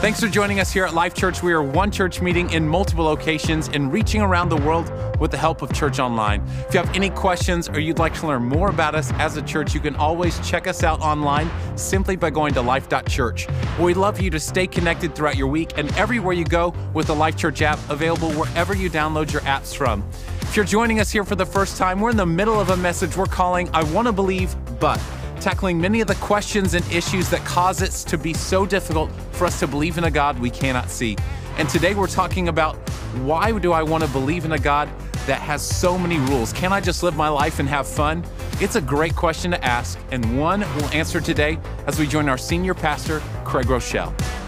Thanks for joining us here at Life Church. We are one church meeting in multiple locations and reaching around the world with the help of Church Online. If you have any questions or you'd like to learn more about us as a church, you can always check us out online simply by going to life.church. We'd love for you to stay connected throughout your week and everywhere you go with the Life Church app available wherever you download your apps from. If you're joining us here for the first time, we're in the middle of a message we're calling I Want to Believe, But tackling many of the questions and issues that cause it to be so difficult for us to believe in a God we cannot see. And today we're talking about why do I want to believe in a God that has so many rules? Can I just live my life and have fun? It's a great question to ask, and one we'll answer today as we join our senior pastor, Craig Groeschel.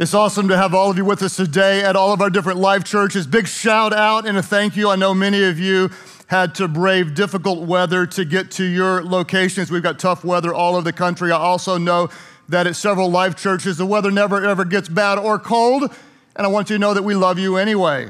It's awesome to have all of you with us today at all of our different life churches. Big shout out and a thank you. I know many of you had to brave difficult weather to get to your locations. We've got tough weather all over the country. I also know that at several life churches, the weather never ever gets bad or cold. And I want you to know that we love you anyway,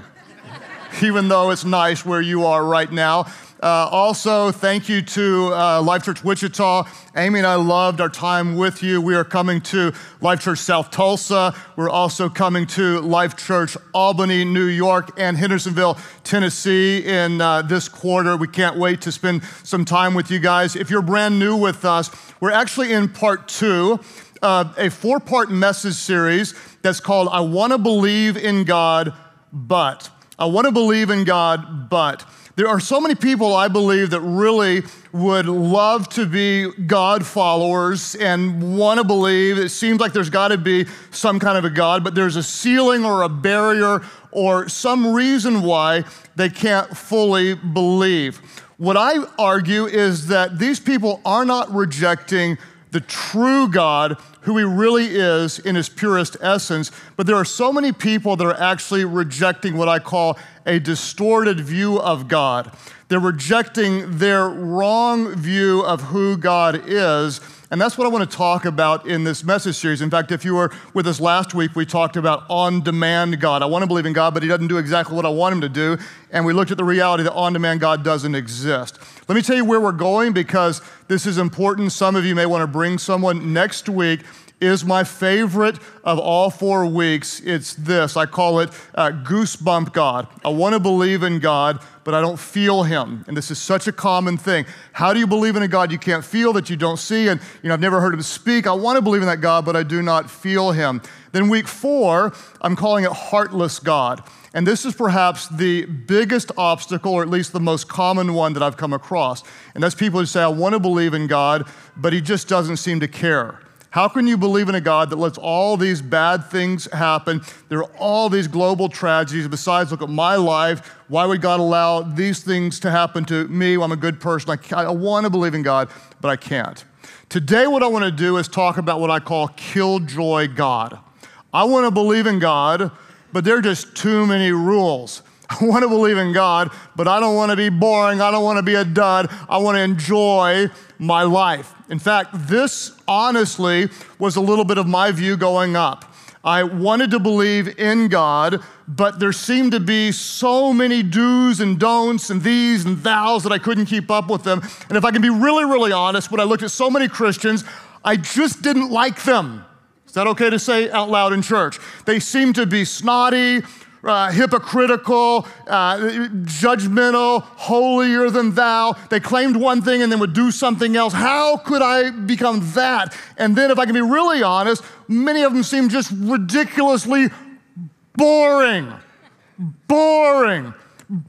even though it's nice where you are right now. Uh, also, thank you to uh, Life Church Wichita. Amy and I loved our time with you. We are coming to Life Church South Tulsa. We're also coming to Life Church Albany, New York, and Hendersonville, Tennessee in uh, this quarter. We can't wait to spend some time with you guys. If you're brand new with us, we're actually in part two of a four part message series that's called I Want to Believe in God, but. I want to believe in God, but. There are so many people, I believe, that really would love to be God followers and want to believe. It seems like there's got to be some kind of a God, but there's a ceiling or a barrier or some reason why they can't fully believe. What I argue is that these people are not rejecting the true God, who He really is in His purest essence, but there are so many people that are actually rejecting what I call a distorted view of God. They're rejecting their wrong view of who God is. And that's what I want to talk about in this message series. In fact, if you were with us last week, we talked about on demand God. I want to believe in God, but He doesn't do exactly what I want Him to do. And we looked at the reality that on demand God doesn't exist. Let me tell you where we're going because this is important. Some of you may want to bring someone next week is my favorite of all four weeks. It's this I call it uh, goosebump God. I want to believe in God, but I don't feel Him. And this is such a common thing. How do you believe in a God you can't feel, that you don't see? And, you know, I've never heard Him speak. I want to believe in that God, but I do not feel Him. Then week four, I'm calling it heartless God. And this is perhaps the biggest obstacle, or at least the most common one that I've come across. And that's people who say, I want to believe in God, but He just doesn't seem to care. How can you believe in a God that lets all these bad things happen? There are all these global tragedies. Besides, look at my life. Why would God allow these things to happen to me? I'm a good person. I, I want to believe in God, but I can't. Today, what I want to do is talk about what I call killjoy God. I want to believe in God, but there are just too many rules. I want to believe in God, but I don't want to be boring. I don't want to be a dud. I want to enjoy my life. In fact, this honestly was a little bit of my view going up. I wanted to believe in God, but there seemed to be so many do's and don'ts and these and thous that I couldn't keep up with them. And if I can be really, really honest, when I looked at so many Christians, I just didn't like them. Is that okay to say out loud in church? They seemed to be snotty, uh, hypocritical, uh, judgmental, holier than thou. They claimed one thing and then would do something else. How could I become that? And then, if I can be really honest, many of them seem just ridiculously boring. Boring.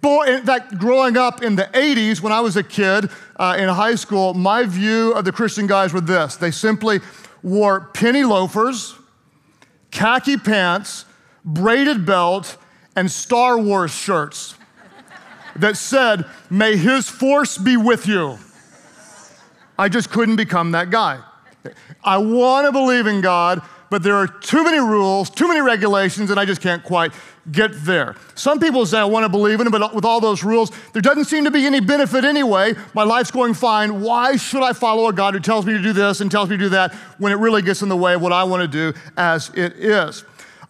In fact, growing up in the 80s, when I was a kid uh, in high school, my view of the Christian guys were this they simply wore penny loafers, khaki pants, braided belt, and Star Wars shirts that said, May his force be with you. I just couldn't become that guy. I want to believe in God, but there are too many rules, too many regulations, and I just can't quite get there. Some people say, I want to believe in Him, but with all those rules, there doesn't seem to be any benefit anyway. My life's going fine. Why should I follow a God who tells me to do this and tells me to do that when it really gets in the way of what I want to do as it is?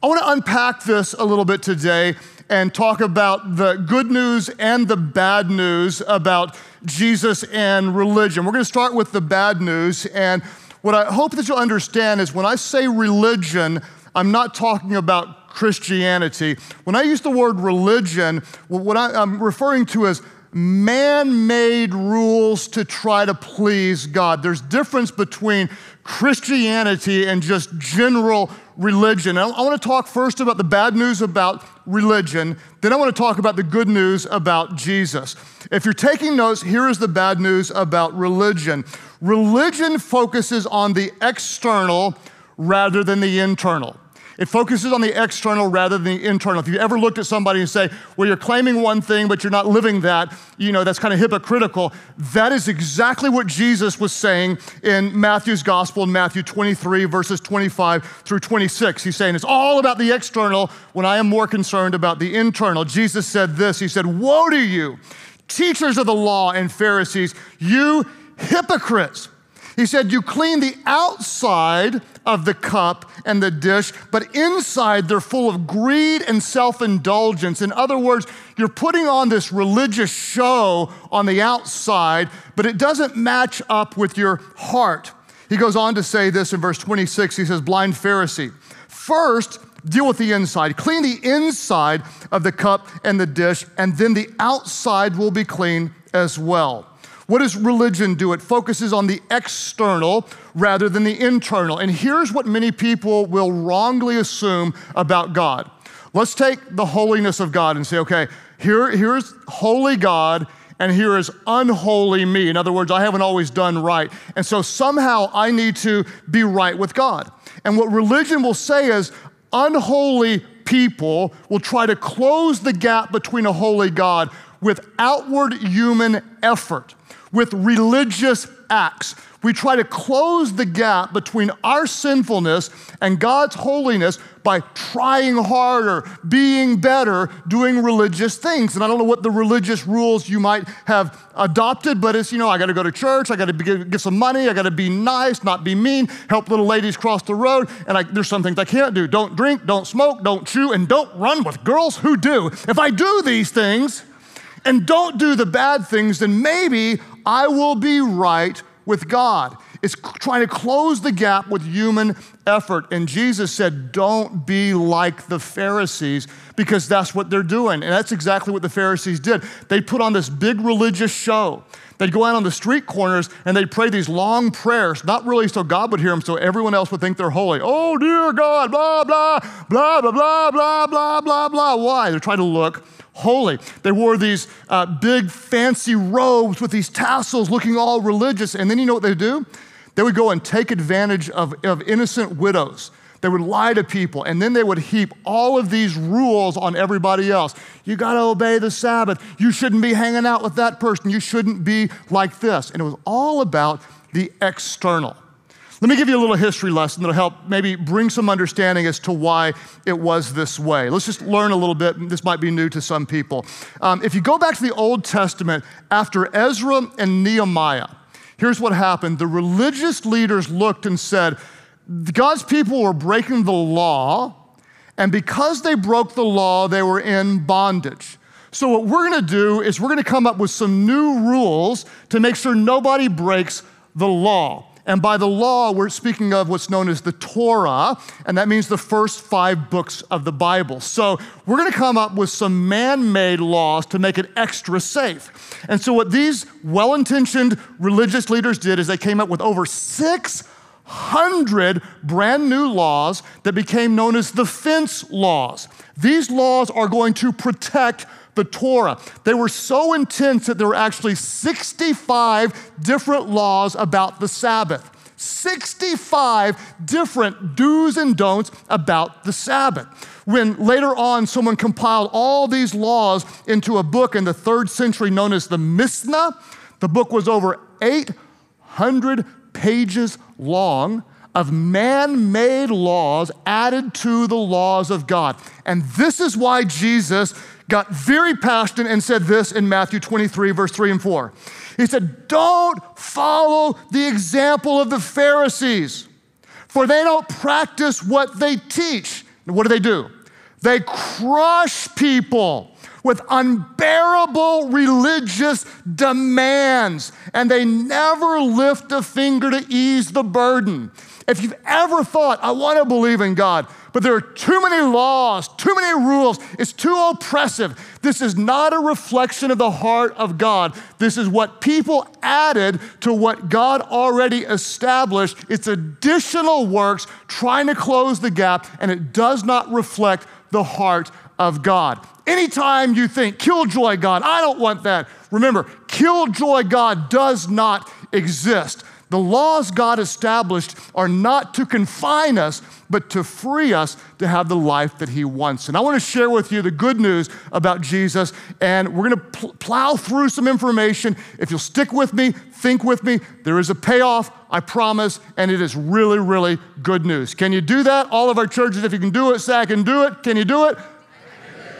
I want to unpack this a little bit today and talk about the good news and the bad news about Jesus and religion. We're going to start with the bad news. And what I hope that you'll understand is when I say religion, I'm not talking about Christianity. When I use the word religion, what I'm referring to is man made rules to try to please God. There's difference between Christianity and just general religion. I want to talk first about the bad news about religion, then I want to talk about the good news about Jesus. If you're taking notes, here is the bad news about religion. Religion focuses on the external rather than the internal. It focuses on the external rather than the internal. If you ever looked at somebody and say, well, you're claiming one thing, but you're not living that, you know, that's kind of hypocritical. That is exactly what Jesus was saying in Matthew's gospel in Matthew 23, verses 25 through 26. He's saying it's all about the external when I am more concerned about the internal. Jesus said this He said, Woe to you, teachers of the law and Pharisees, you hypocrites! He said, You clean the outside of the cup and the dish, but inside they're full of greed and self indulgence. In other words, you're putting on this religious show on the outside, but it doesn't match up with your heart. He goes on to say this in verse 26. He says, Blind Pharisee, first, deal with the inside. Clean the inside of the cup and the dish, and then the outside will be clean as well. What does religion do? It focuses on the external rather than the internal. And here's what many people will wrongly assume about God. Let's take the holiness of God and say, okay, here, here's holy God and here is unholy me. In other words, I haven't always done right. And so somehow I need to be right with God. And what religion will say is unholy people will try to close the gap between a holy God with outward human effort with religious acts. We try to close the gap between our sinfulness and God's holiness by trying harder, being better, doing religious things. And I don't know what the religious rules you might have adopted, but it's, you know, I got to go to church, I got to get some money, I got to be nice, not be mean, help little ladies cross the road. And I, there's some things I can't do. Don't drink, don't smoke, don't chew, and don't run with girls who do. If I do these things, and don't do the bad things, then maybe I will be right with God. It's trying to close the gap with human effort. And Jesus said, Don't be like the Pharisees because that's what they're doing. And that's exactly what the Pharisees did. They put on this big religious show. They'd go out on the street corners and they'd pray these long prayers, not really so God would hear them, so everyone else would think they're holy. Oh, dear God, blah, blah, blah, blah, blah, blah, blah, blah, blah. Why? They're trying to look holy. They wore these uh, big fancy robes with these tassels looking all religious. And then you know what they do? They would go and take advantage of, of innocent widows. They would lie to people, and then they would heap all of these rules on everybody else. You got to obey the Sabbath. You shouldn't be hanging out with that person. You shouldn't be like this. And it was all about the external. Let me give you a little history lesson that'll help maybe bring some understanding as to why it was this way. Let's just learn a little bit. This might be new to some people. Um, if you go back to the Old Testament, after Ezra and Nehemiah, here's what happened. The religious leaders looked and said, God's people were breaking the law, and because they broke the law, they were in bondage. So, what we're gonna do is we're gonna come up with some new rules to make sure nobody breaks the law. And by the law, we're speaking of what's known as the Torah, and that means the first five books of the Bible. So we're going to come up with some man made laws to make it extra safe. And so, what these well intentioned religious leaders did is they came up with over 600 brand new laws that became known as the fence laws. These laws are going to protect the Torah. They were so intense that there were actually 65 different laws about the Sabbath. 65 different do's and don'ts about the Sabbath. When later on someone compiled all these laws into a book in the third century known as the Mishnah, the book was over 800 pages long of man made laws added to the laws of God. And this is why Jesus got very passionate and said this in Matthew 23, verse 3 and 4. He said, Don't follow the example of the Pharisees, for they don't practice what they teach. And what do they do? They crush people with unbearable religious demands, and they never lift a finger to ease the burden. If you've ever thought, I want to believe in God, but there are too many laws, too many rules, it's too oppressive, this is not a reflection of the heart of God. This is what people added to what God already established. It's additional works trying to close the gap, and it does not reflect the heart of God. Anytime you think, killjoy God, I don't want that. Remember, killjoy God does not exist. The laws God established are not to confine us, but to free us to have the life that He wants. And I want to share with you the good news about Jesus, and we're going to pl- plow through some information. If you'll stick with me, think with me, there is a payoff, I promise, and it is really, really good news. Can you do that? All of our churches, if you can do it, say, I can do it. Can you do it?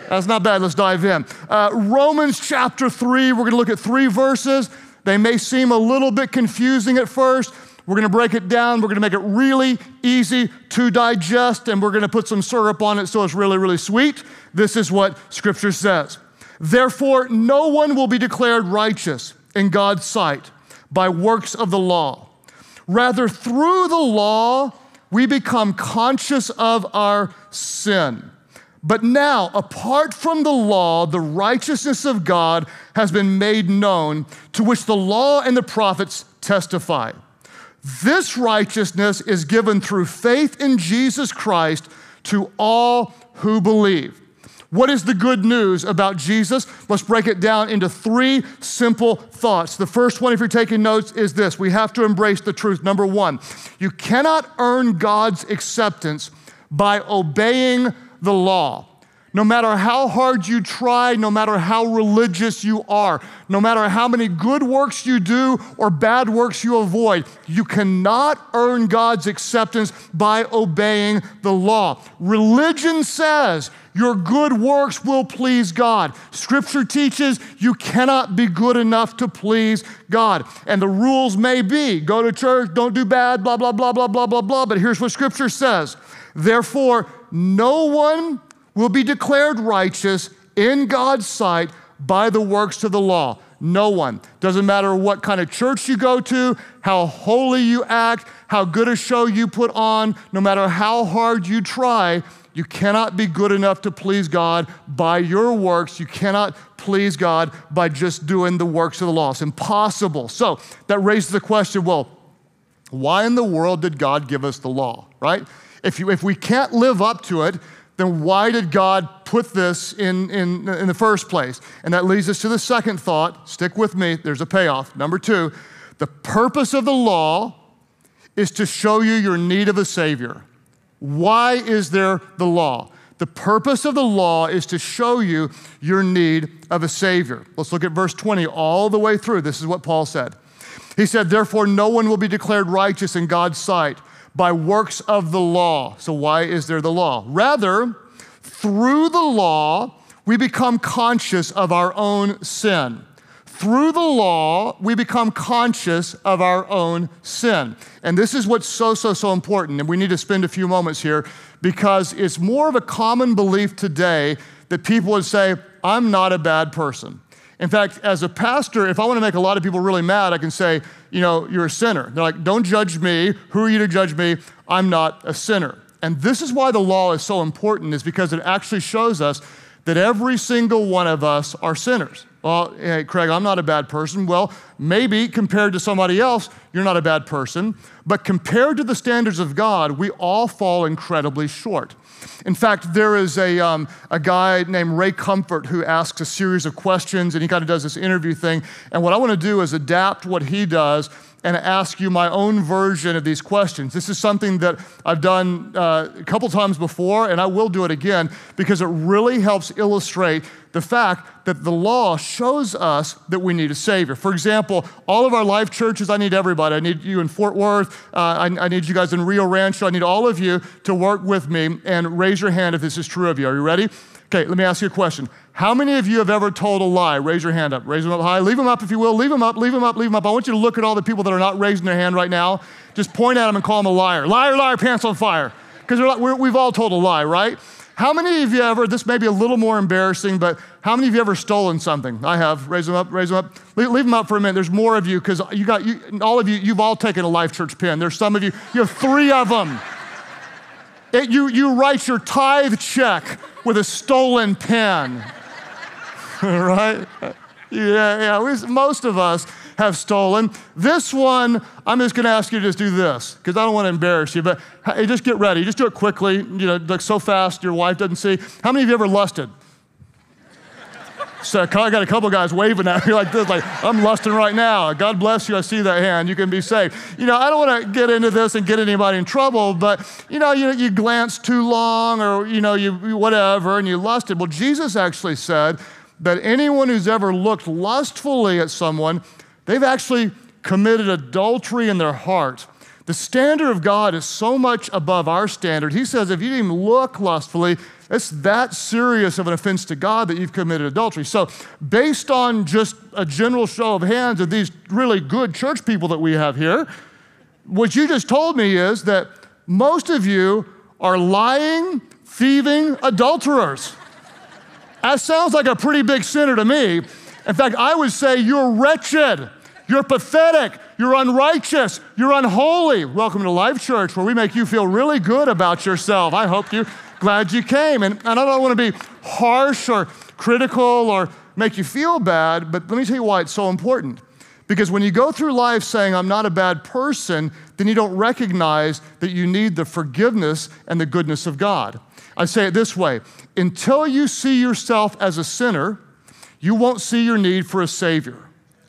That's not bad. Let's dive in. Uh, Romans chapter 3, we're going to look at three verses. They may seem a little bit confusing at first. We're going to break it down. We're going to make it really easy to digest, and we're going to put some syrup on it so it's really, really sweet. This is what Scripture says. Therefore, no one will be declared righteous in God's sight by works of the law. Rather, through the law, we become conscious of our sin. But now, apart from the law, the righteousness of God has been made known, to which the law and the prophets testify. This righteousness is given through faith in Jesus Christ to all who believe. What is the good news about Jesus? Let's break it down into three simple thoughts. The first one, if you're taking notes, is this we have to embrace the truth. Number one, you cannot earn God's acceptance by obeying the law. No matter how hard you try, no matter how religious you are, no matter how many good works you do or bad works you avoid, you cannot earn God's acceptance by obeying the law. Religion says your good works will please God. Scripture teaches you cannot be good enough to please God. And the rules may be go to church, don't do bad, blah, blah, blah, blah, blah, blah, blah. But here's what Scripture says Therefore, no one will be declared righteous in God's sight by the works of the law. No one. Doesn't matter what kind of church you go to, how holy you act, how good a show you put on, no matter how hard you try, you cannot be good enough to please God by your works. You cannot please God by just doing the works of the law. It's impossible. So that raises the question well, why in the world did God give us the law, right? If, you, if we can't live up to it, then why did God put this in, in, in the first place? And that leads us to the second thought. Stick with me, there's a payoff. Number two, the purpose of the law is to show you your need of a Savior. Why is there the law? The purpose of the law is to show you your need of a Savior. Let's look at verse 20 all the way through. This is what Paul said. He said, Therefore, no one will be declared righteous in God's sight by works of the law. So, why is there the law? Rather, through the law, we become conscious of our own sin. Through the law, we become conscious of our own sin. And this is what's so, so, so important. And we need to spend a few moments here because it's more of a common belief today that people would say, I'm not a bad person. In fact, as a pastor, if I want to make a lot of people really mad, I can say, you know, you're a sinner. They're like, don't judge me. Who are you to judge me? I'm not a sinner. And this is why the law is so important, is because it actually shows us that every single one of us are sinners. Well, hey, Craig, I'm not a bad person. Well, maybe compared to somebody else, you're not a bad person. But compared to the standards of God, we all fall incredibly short. In fact, there is a, um, a guy named Ray Comfort who asks a series of questions and he kind of does this interview thing. And what I want to do is adapt what he does and ask you my own version of these questions. This is something that I've done uh, a couple times before, and I will do it again because it really helps illustrate the fact that the law shows us that we need a Savior. For example, all of our life churches, I need everybody. I need you in Fort Worth. Uh, I, I need you guys in Rio Rancho. I need all of you to work with me and raise your hand if this is true of you. Are you ready? Okay, let me ask you a question. How many of you have ever told a lie? Raise your hand up. Raise them up high. Leave them up if you will. Leave them up, leave them up, leave them up. I want you to look at all the people that are not raising their hand right now. Just point at them and call them a liar. Liar, liar, pants on fire. Because we've all told a lie, right? How many of you ever, this may be a little more embarrassing, but how many of you ever stolen something? I have. Raise them up, raise them up. Leave, leave them up for a minute. There's more of you because you got, you, all of you, you've all taken a Life Church pin. There's some of you, you have three of them. It, you, you write your tithe check with a stolen pen. right? Yeah, yeah. Most of us have stolen. This one, I'm just going to ask you to just do this because I don't want to embarrass you, but hey, just get ready. Just do it quickly, you know, like so fast your wife doesn't see. How many of you ever lusted? So I got a couple guys waving at me like this, like, I'm lusting right now. God bless you. I see that hand. You can be saved. You know, I don't want to get into this and get anybody in trouble, but, you know, you, you glance too long or, you know, you whatever, and you lusted. Well, Jesus actually said that anyone who's ever looked lustfully at someone, they've actually committed adultery in their heart. The standard of God is so much above our standard. He says if you didn't look lustfully, it's that serious of an offense to God that you've committed adultery. So, based on just a general show of hands of these really good church people that we have here, what you just told me is that most of you are lying, thieving adulterers. That sounds like a pretty big sinner to me. In fact, I would say you're wretched, you're pathetic, you're unrighteous, you're unholy. Welcome to Life Church, where we make you feel really good about yourself. I hope you glad you came. And, and I don't want to be harsh or critical or make you feel bad, but let me tell you why it's so important. Because when you go through life saying, I'm not a bad person, then you don't recognize that you need the forgiveness and the goodness of God. I say it this way until you see yourself as a sinner, you won't see your need for a Savior.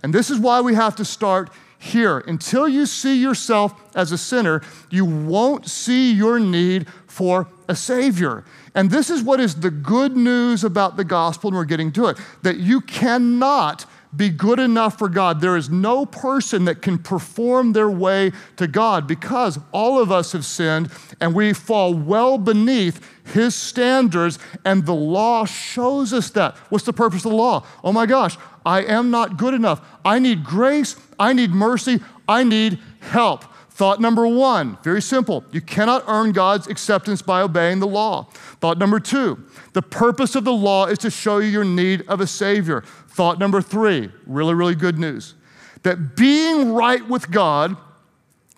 And this is why we have to start here. Until you see yourself as a sinner, you won't see your need for a Savior. And this is what is the good news about the gospel, and we're getting to it that you cannot be good enough for God. There is no person that can perform their way to God because all of us have sinned and we fall well beneath His standards, and the law shows us that. What's the purpose of the law? Oh my gosh, I am not good enough. I need grace, I need mercy, I need help. Thought number one, very simple. You cannot earn God's acceptance by obeying the law. Thought number two, the purpose of the law is to show you your need of a Savior. Thought number three, really, really good news that being right with God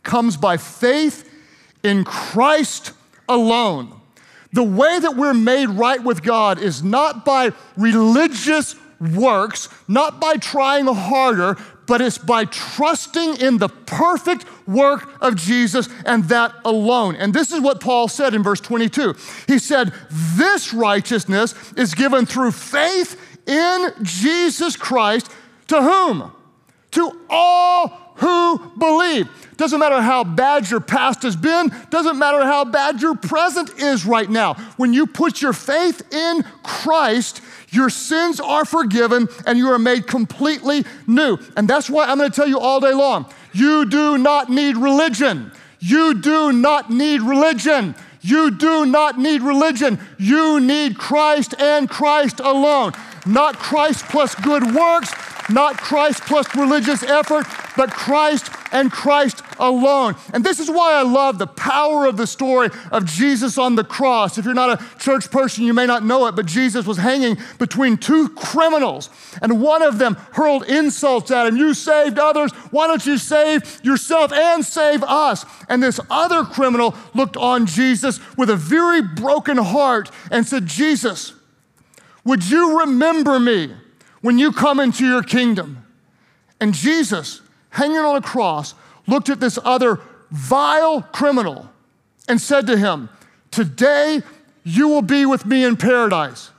comes by faith in Christ alone. The way that we're made right with God is not by religious works, not by trying harder, but it's by trusting in the perfect work of Jesus and that alone. And this is what Paul said in verse 22. He said, This righteousness is given through faith in Jesus Christ to whom? To all who believe. Doesn't matter how bad your past has been, doesn't matter how bad your present is right now. When you put your faith in Christ, your sins are forgiven and you are made completely new. And that's why I'm going to tell you all day long you do not need religion. You do not need religion. You do not need religion. You need Christ and Christ alone. Not Christ plus good works, not Christ plus religious effort, but Christ and Christ alone. And this is why I love the power of the story of Jesus on the cross. If you're not a church person, you may not know it, but Jesus was hanging between two criminals, and one of them hurled insults at him. You saved others. Why don't you save yourself and save us? And this other criminal looked on Jesus with a very broken heart and said, Jesus, Would you remember me when you come into your kingdom? And Jesus, hanging on a cross, looked at this other vile criminal and said to him, Today you will be with me in paradise.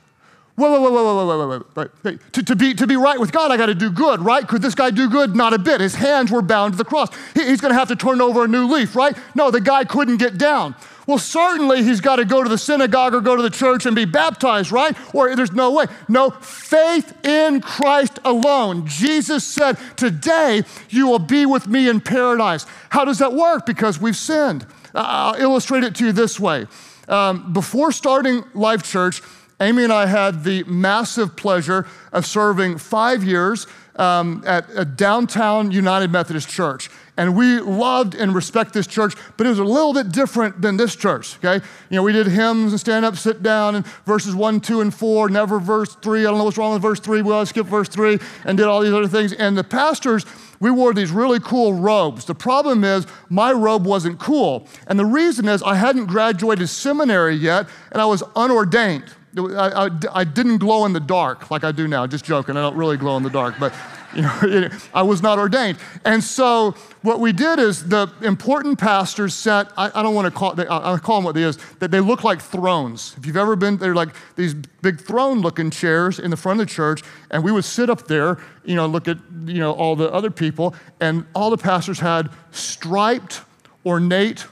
Whoa, whoa, whoa, whoa, whoa, whoa, whoa, whoa. To, to, be, to be right with God, I got to do good, right? Could this guy do good? Not a bit. His hands were bound to the cross. He, he's going to have to turn over a new leaf, right? No, the guy couldn't get down. Well, certainly he's got to go to the synagogue or go to the church and be baptized, right? Or there's no way. No, faith in Christ alone. Jesus said, Today you will be with me in paradise. How does that work? Because we've sinned. I'll illustrate it to you this way. Um, before starting Life Church, Amy and I had the massive pleasure of serving five years um, at a downtown United Methodist Church. And we loved and respect this church, but it was a little bit different than this church, okay? You know, we did hymns and stand up, sit down, and verses one, two, and four, never verse three. I don't know what's wrong with verse three. We always skip verse three and did all these other things. And the pastors, we wore these really cool robes. The problem is, my robe wasn't cool. And the reason is, I hadn't graduated seminary yet, and I was unordained. I, I, I, didn't glow in the dark like I do now. Just joking. I don't really glow in the dark, but you know, I was not ordained. And so what we did is the important pastors sat. I, I don't want to call. They, I call them what they is. That they look like thrones. If you've ever been, they're like these big throne-looking chairs in the front of the church, and we would sit up there. You know, look at you know all the other people, and all the pastors had striped, ornate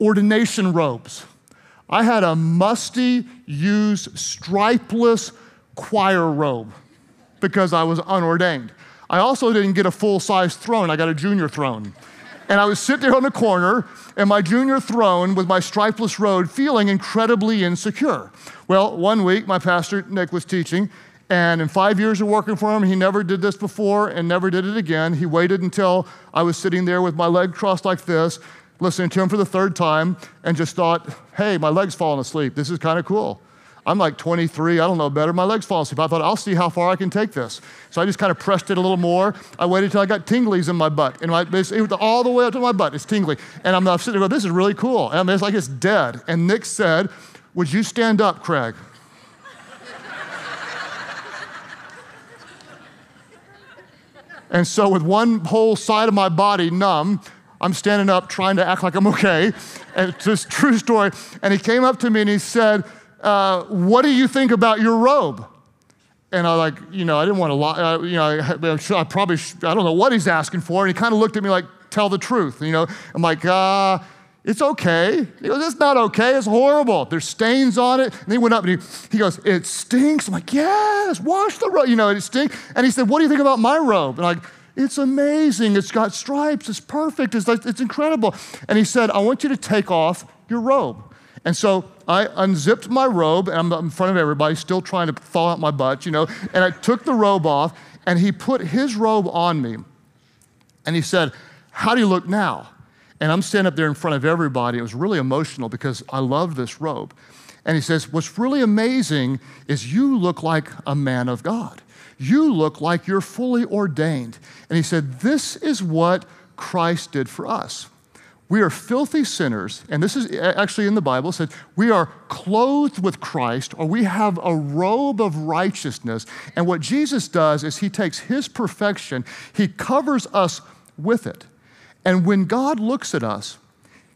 ordination robes. I had a musty, used, stripeless choir robe because I was unordained. I also didn't get a full size throne, I got a junior throne. And I was sitting there on the corner in my junior throne with my stripeless robe, feeling incredibly insecure. Well, one week, my pastor, Nick, was teaching, and in five years of working for him, he never did this before and never did it again. He waited until I was sitting there with my leg crossed like this, listening to him for the third time and just thought, hey, my leg's falling asleep. This is kind of cool. I'm like 23, I don't know better. My leg's falling asleep. I thought, I'll see how far I can take this. So I just kind of pressed it a little more. I waited until I got tinglies in my butt. And my, it all the way up to my butt. It's tingly. And I'm, I'm sitting there going, this is really cool. And it's like it's dead. And Nick said, Would you stand up, Craig? and so, with one whole side of my body numb, I'm standing up trying to act like I'm okay. And it's just true story. And he came up to me and he said, uh, What do you think about your robe? And I like, you know, I didn't want to lie. Uh, you know, I, I probably, I don't know what he's asking for. And he kind of looked at me like, tell the truth. You know, I'm like, uh, it's okay. He goes, it's not okay. It's horrible. There's stains on it. And he went up and he, he goes, it stinks. I'm like, yes, wash the robe. You know, it stinks. And he said, what do you think about my robe? And I'm like, it's amazing. It's got stripes. It's perfect. It's, like, it's incredible. And he said, I want you to take off your robe. And so I unzipped my robe, and I'm in front of everybody, still trying to thaw out my butt, you know. And I took the robe off, and he put his robe on me. And he said, How do you look now? And I'm standing up there in front of everybody. It was really emotional because I love this robe. And he says, What's really amazing is you look like a man of God. You look like you're fully ordained. And he said, This is what Christ did for us. We are filthy sinners, and this is actually in the Bible, said we are clothed with Christ, or we have a robe of righteousness. And what Jesus does is he takes his perfection, he covers us with it. And when God looks at us,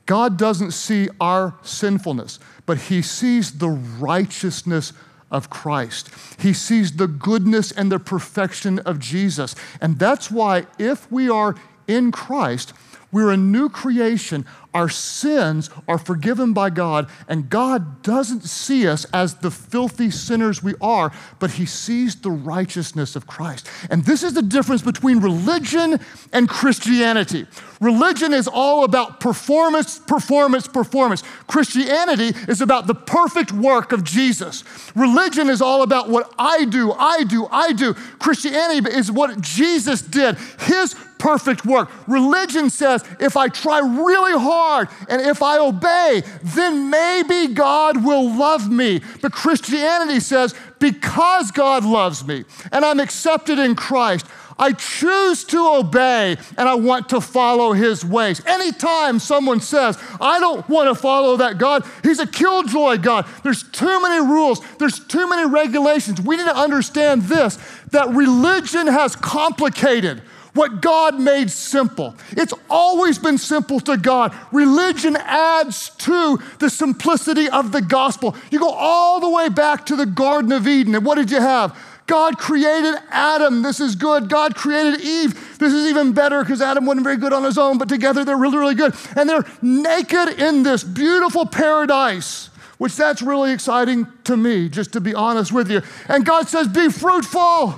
God doesn't see our sinfulness, but he sees the righteousness of Christ. He sees the goodness and the perfection of Jesus. And that's why, if we are in Christ, we're a new creation. Our sins are forgiven by God, and God doesn't see us as the filthy sinners we are, but He sees the righteousness of Christ. And this is the difference between religion and Christianity. Religion is all about performance, performance, performance. Christianity is about the perfect work of Jesus. Religion is all about what I do, I do, I do. Christianity is what Jesus did, His perfect work. Religion says if I try really hard and if I obey, then maybe God will love me. But Christianity says because God loves me and I'm accepted in Christ, I choose to obey and I want to follow his ways. Anytime someone says, I don't want to follow that God, he's a killjoy God. There's too many rules, there's too many regulations. We need to understand this that religion has complicated what God made simple. It's always been simple to God. Religion adds to the simplicity of the gospel. You go all the way back to the Garden of Eden, and what did you have? God created Adam. This is good. God created Eve. This is even better because Adam wasn't very good on his own, but together they're really, really good. And they're naked in this beautiful paradise, which that's really exciting to me, just to be honest with you. And God says, Be fruitful,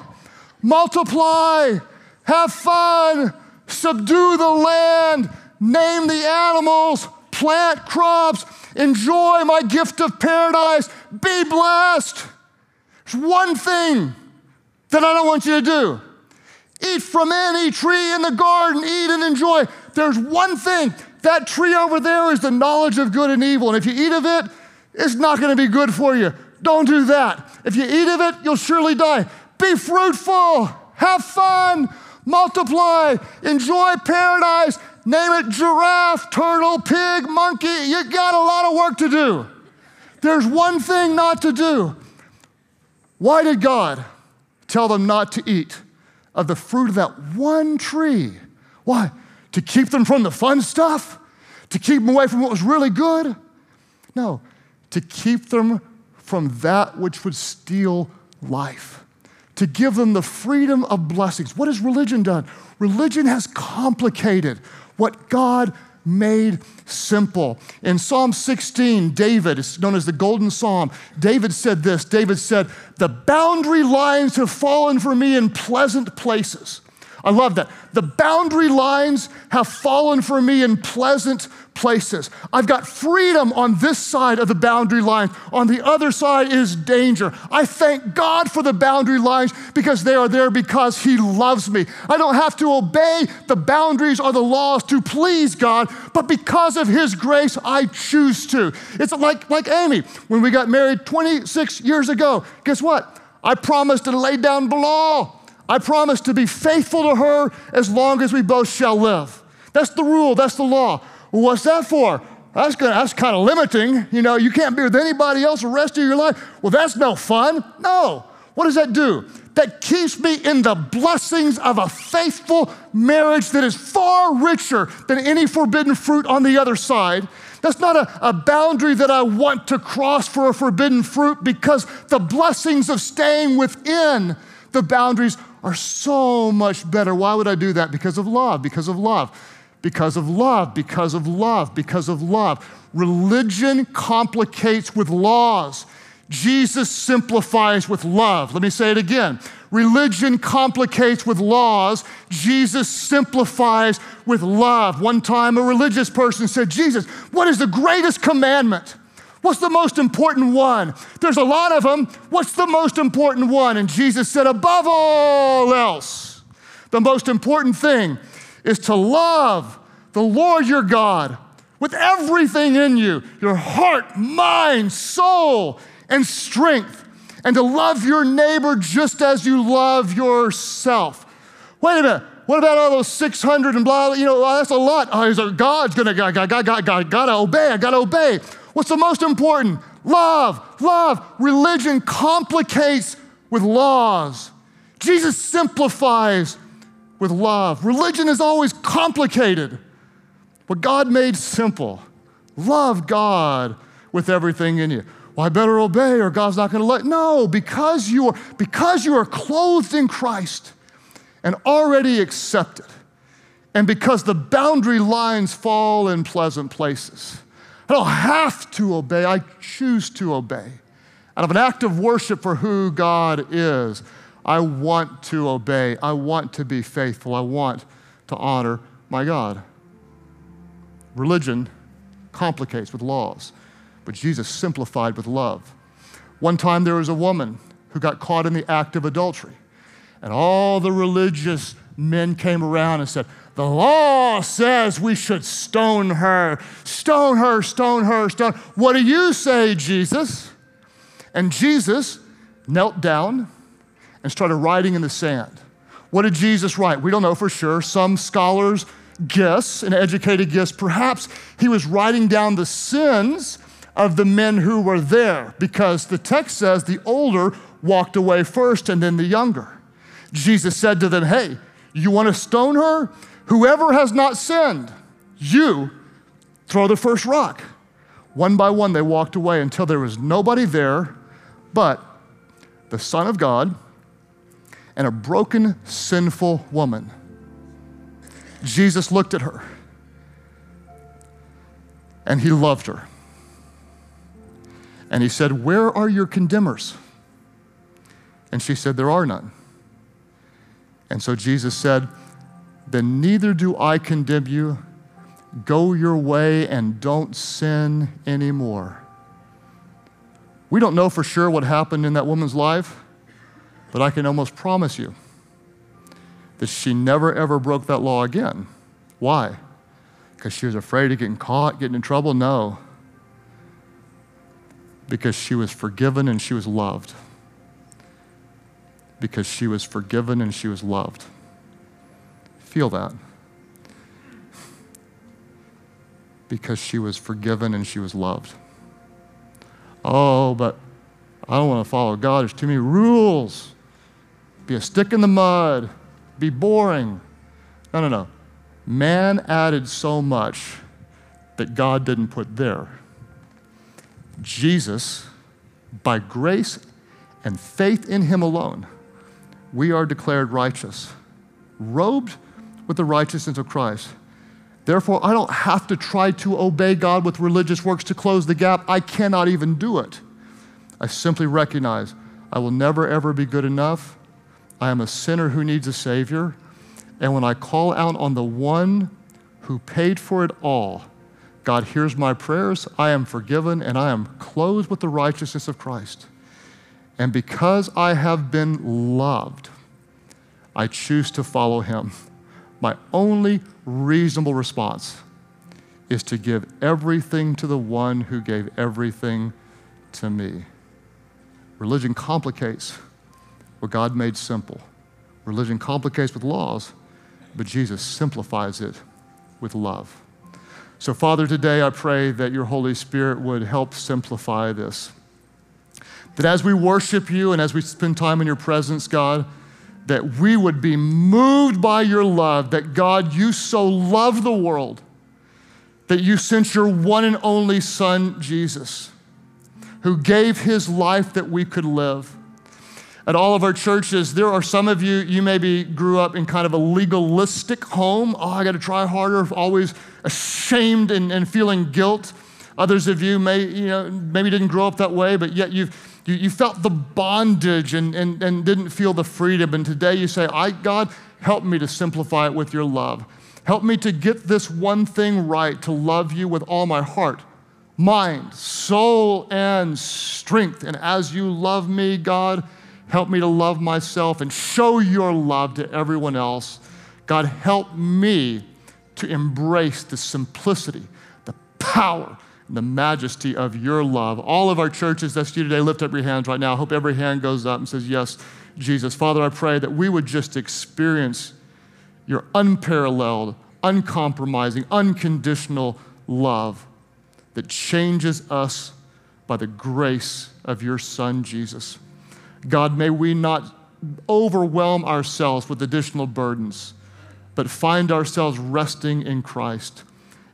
multiply, have fun, subdue the land, name the animals, plant crops, enjoy my gift of paradise, be blessed. There's one thing that I don't want you to do eat from any tree in the garden, eat and enjoy. There's one thing that tree over there is the knowledge of good and evil. And if you eat of it, it's not going to be good for you. Don't do that. If you eat of it, you'll surely die. Be fruitful, have fun, multiply, enjoy paradise, name it giraffe, turtle, pig, monkey. You got a lot of work to do. There's one thing not to do. Why did God tell them not to eat of the fruit of that one tree? Why? To keep them from the fun stuff? To keep them away from what was really good? No, to keep them from that which would steal life to give them the freedom of blessings. What has religion done? Religion has complicated what God made simple. In Psalm 16, David, it's known as the Golden Psalm, David said this David said, The boundary lines have fallen for me in pleasant places. I love that. The boundary lines have fallen for me in pleasant places. I've got freedom on this side of the boundary line. On the other side is danger. I thank God for the boundary lines because they are there because He loves me. I don't have to obey the boundaries or the laws to please God, but because of His grace, I choose to. It's like, like Amy, when we got married 26 years ago. Guess what? I promised to lay down the law. I promise to be faithful to her as long as we both shall live. That's the rule, that's the law. Well, what's that for? That's, gonna, that's kind of limiting. You know, you can't be with anybody else the rest of your life. Well, that's no fun. No. What does that do? That keeps me in the blessings of a faithful marriage that is far richer than any forbidden fruit on the other side. That's not a, a boundary that I want to cross for a forbidden fruit because the blessings of staying within the boundaries are so much better. Why would I do that? Because of love, because of love because of love, because of love, because of love. Religion complicates with laws. Jesus simplifies with love. Let me say it again. Religion complicates with laws. Jesus simplifies with love. One time, a religious person said, Jesus, what is the greatest commandment? What's the most important one? There's a lot of them. What's the most important one? And Jesus said, above all else, the most important thing is to love the Lord your God with everything in you your heart, mind, soul, and strength, and to love your neighbor just as you love yourself. Wait a minute. What about all those 600 and blah, you know, that's a lot. Oh, so God's gonna, God, God, God, God, God, gotta obey, I gotta obey. What's the most important? Love, love. Religion complicates with laws. Jesus simplifies with love. Religion is always complicated. but God made simple. Love God with everything in you. Well, I better obey or God's not going to let. No, because you are because you are clothed in Christ and already accepted, and because the boundary lines fall in pleasant places. I don't have to obey, I choose to obey. Out of an act of worship for who God is. I want to obey. I want to be faithful. I want to honor my God. Religion complicates with laws, but Jesus simplified with love. One time there was a woman who got caught in the act of adultery, and all the religious men came around and said, The law says we should stone her, stone her, stone her, stone. What do you say, Jesus? And Jesus knelt down and started writing in the sand. What did Jesus write? We don't know for sure. Some scholars guess, an educated guess, perhaps he was writing down the sins of the men who were there because the text says the older walked away first and then the younger. Jesus said to them, Hey, you want to stone her? Whoever has not sinned, you throw the first rock. One by one, they walked away until there was nobody there but the Son of God and a broken, sinful woman. Jesus looked at her and he loved her. And he said, Where are your condemners? And she said, There are none. And so Jesus said, Then neither do I condemn you. Go your way and don't sin anymore. We don't know for sure what happened in that woman's life, but I can almost promise you that she never ever broke that law again. Why? Because she was afraid of getting caught, getting in trouble? No. Because she was forgiven and she was loved. Because she was forgiven and she was loved. Feel that. Because she was forgiven and she was loved. Oh, but I don't want to follow God. There's too many rules. Be a stick in the mud be boring. No, no, no. Man added so much that God didn't put there. Jesus, by grace and faith in Him alone, we are declared righteous, robed with the righteousness of Christ. Therefore, I don't have to try to obey God with religious works to close the gap. I cannot even do it. I simply recognize I will never, ever be good enough. I am a sinner who needs a Savior. And when I call out on the one who paid for it all, God hears my prayers, I am forgiven, and I am clothed with the righteousness of Christ. And because I have been loved, I choose to follow him. My only reasonable response is to give everything to the one who gave everything to me. Religion complicates what God made simple. Religion complicates with laws, but Jesus simplifies it with love. So, Father, today I pray that your Holy Spirit would help simplify this. That as we worship you and as we spend time in your presence, God, that we would be moved by your love, that God, you so love the world that you sent your one and only Son, Jesus, who gave his life that we could live at all of our churches, there are some of you, you maybe grew up in kind of a legalistic home. Oh, I got to try harder, always ashamed and, and feeling guilt. Others of you may, you know, maybe didn't grow up that way, but yet you've, you, you felt the bondage and, and, and didn't feel the freedom. And today you say, I, God, help me to simplify it with your love. Help me to get this one thing right, to love you with all my heart, mind, soul, and strength. And as you love me, God, Help me to love myself and show your love to everyone else. God, help me to embrace the simplicity, the power, and the majesty of your love. All of our churches, that's you today, lift up your hands right now. I hope every hand goes up and says, Yes, Jesus. Father, I pray that we would just experience your unparalleled, uncompromising, unconditional love that changes us by the grace of your Son, Jesus. God, may we not overwhelm ourselves with additional burdens, but find ourselves resting in Christ.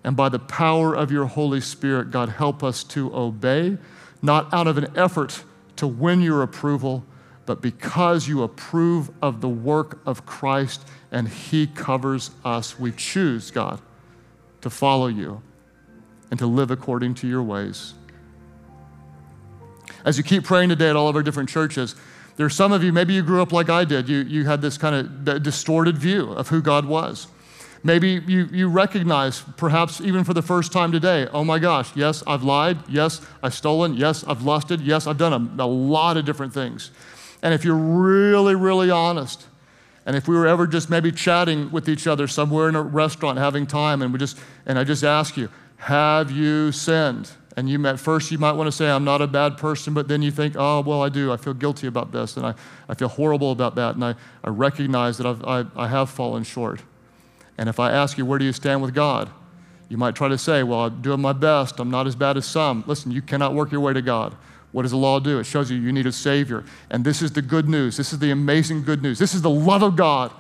And by the power of your Holy Spirit, God, help us to obey, not out of an effort to win your approval, but because you approve of the work of Christ and He covers us. We choose, God, to follow you and to live according to your ways. As you keep praying today at all of our different churches, there are some of you, maybe you grew up like I did. You, you had this kind of distorted view of who God was. Maybe you, you recognize, perhaps even for the first time today, oh my gosh, yes, I've lied. Yes, I've stolen. Yes, I've lusted. Yes, I've done a, a lot of different things. And if you're really, really honest, and if we were ever just maybe chatting with each other somewhere in a restaurant having time, and we just, and I just ask you, have you sinned? And you at first you might want to say, I'm not a bad person, but then you think, oh, well, I do. I feel guilty about this, and I, I feel horrible about that, and I, I recognize that I've, I, I have fallen short. And if I ask you, where do you stand with God? You might try to say, well, I'm doing my best. I'm not as bad as some. Listen, you cannot work your way to God. What does the law do? It shows you you need a Savior. And this is the good news. This is the amazing good news. This is the love of God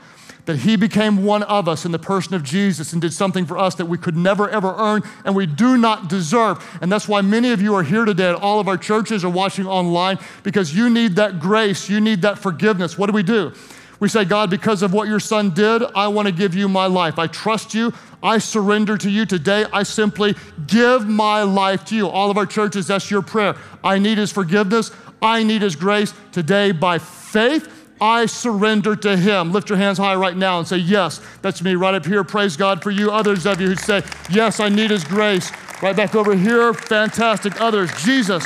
that He became one of us in the person of Jesus and did something for us that we could never, ever earn and we do not deserve. And that's why many of you are here today at all of our churches or watching online because you need that grace, you need that forgiveness. What do we do? We say, God, because of what your son did, I want to give you my life. I trust you. I surrender to you today. I simply give my life to you. All of our churches, that's your prayer. I need his forgiveness. I need his grace. Today, by faith, I surrender to him. Lift your hands high right now and say, Yes, that's me right up here. Praise God for you. Others of you who say, Yes, I need his grace. Right back over here. Fantastic. Others, Jesus,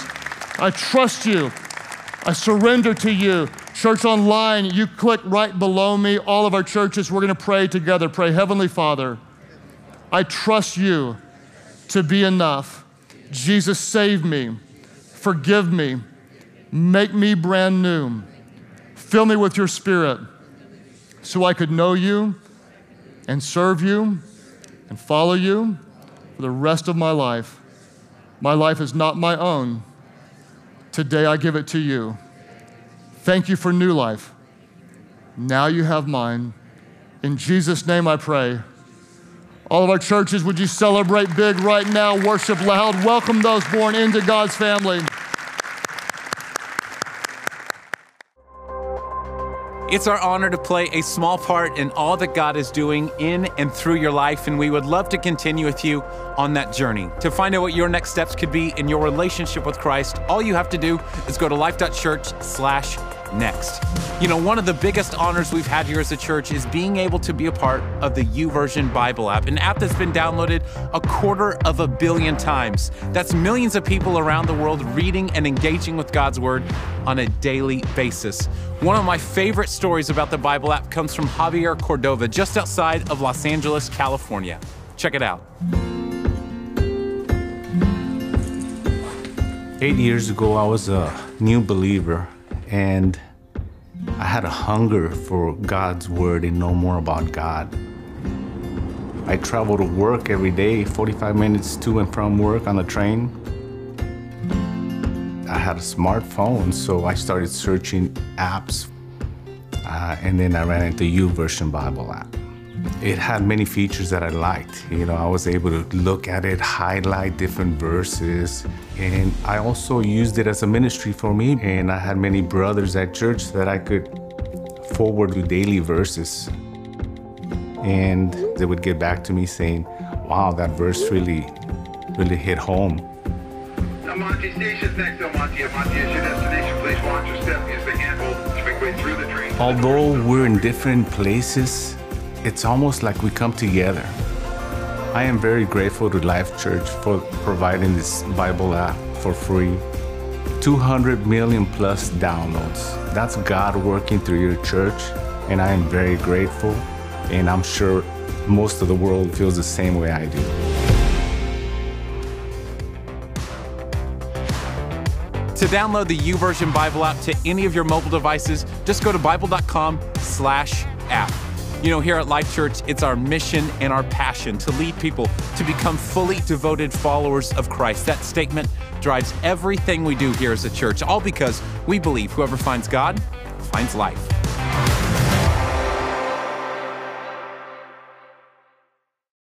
I trust you. I surrender to you. Church Online, you click right below me. All of our churches, we're going to pray together. Pray, Heavenly Father, I trust you to be enough. Jesus, save me, forgive me, make me brand new. Fill me with your spirit so I could know you and serve you and follow you for the rest of my life. My life is not my own. Today I give it to you. Thank you for new life. Now you have mine. In Jesus' name I pray. All of our churches, would you celebrate big right now? Worship loud. Welcome those born into God's family. It's our honor to play a small part in all that God is doing in and through your life, and we would love to continue with you on that journey. To find out what your next steps could be in your relationship with Christ, all you have to do is go to life.church slash next. You know, one of the biggest honors we've had here as a church is being able to be a part of the YouVersion Bible app, an app that's been downloaded a quarter of a billion times. That's millions of people around the world reading and engaging with God's Word on a daily basis. One of my favorite stories about the Bible app comes from Javier Cordova, just outside of Los Angeles, California. Check it out. Eight years ago, I was a new believer and I had a hunger for God's word and know more about God. I travel to work every day, 45 minutes to and from work on the train. I had a smartphone, so I started searching apps, uh, and then I ran into U YouVersion Bible app. It had many features that I liked. You know, I was able to look at it, highlight different verses, and I also used it as a ministry for me. And I had many brothers at church that I could forward to daily verses. And they would get back to me saying, wow, that verse really, really hit home. Next, is your destination. Please watch your step. Use the handhold to make way through the train. Although we're in different places, it's almost like we come together. I am very grateful to Life Church for providing this Bible app for free. 200 million plus downloads. That's God working through your church, and I am very grateful, and I'm sure most of the world feels the same way I do. To download the YouVersion Bible app to any of your mobile devices, just go to bible.com slash app. You know, here at Life Church, it's our mission and our passion to lead people to become fully devoted followers of Christ. That statement drives everything we do here as a church, all because we believe whoever finds God finds life.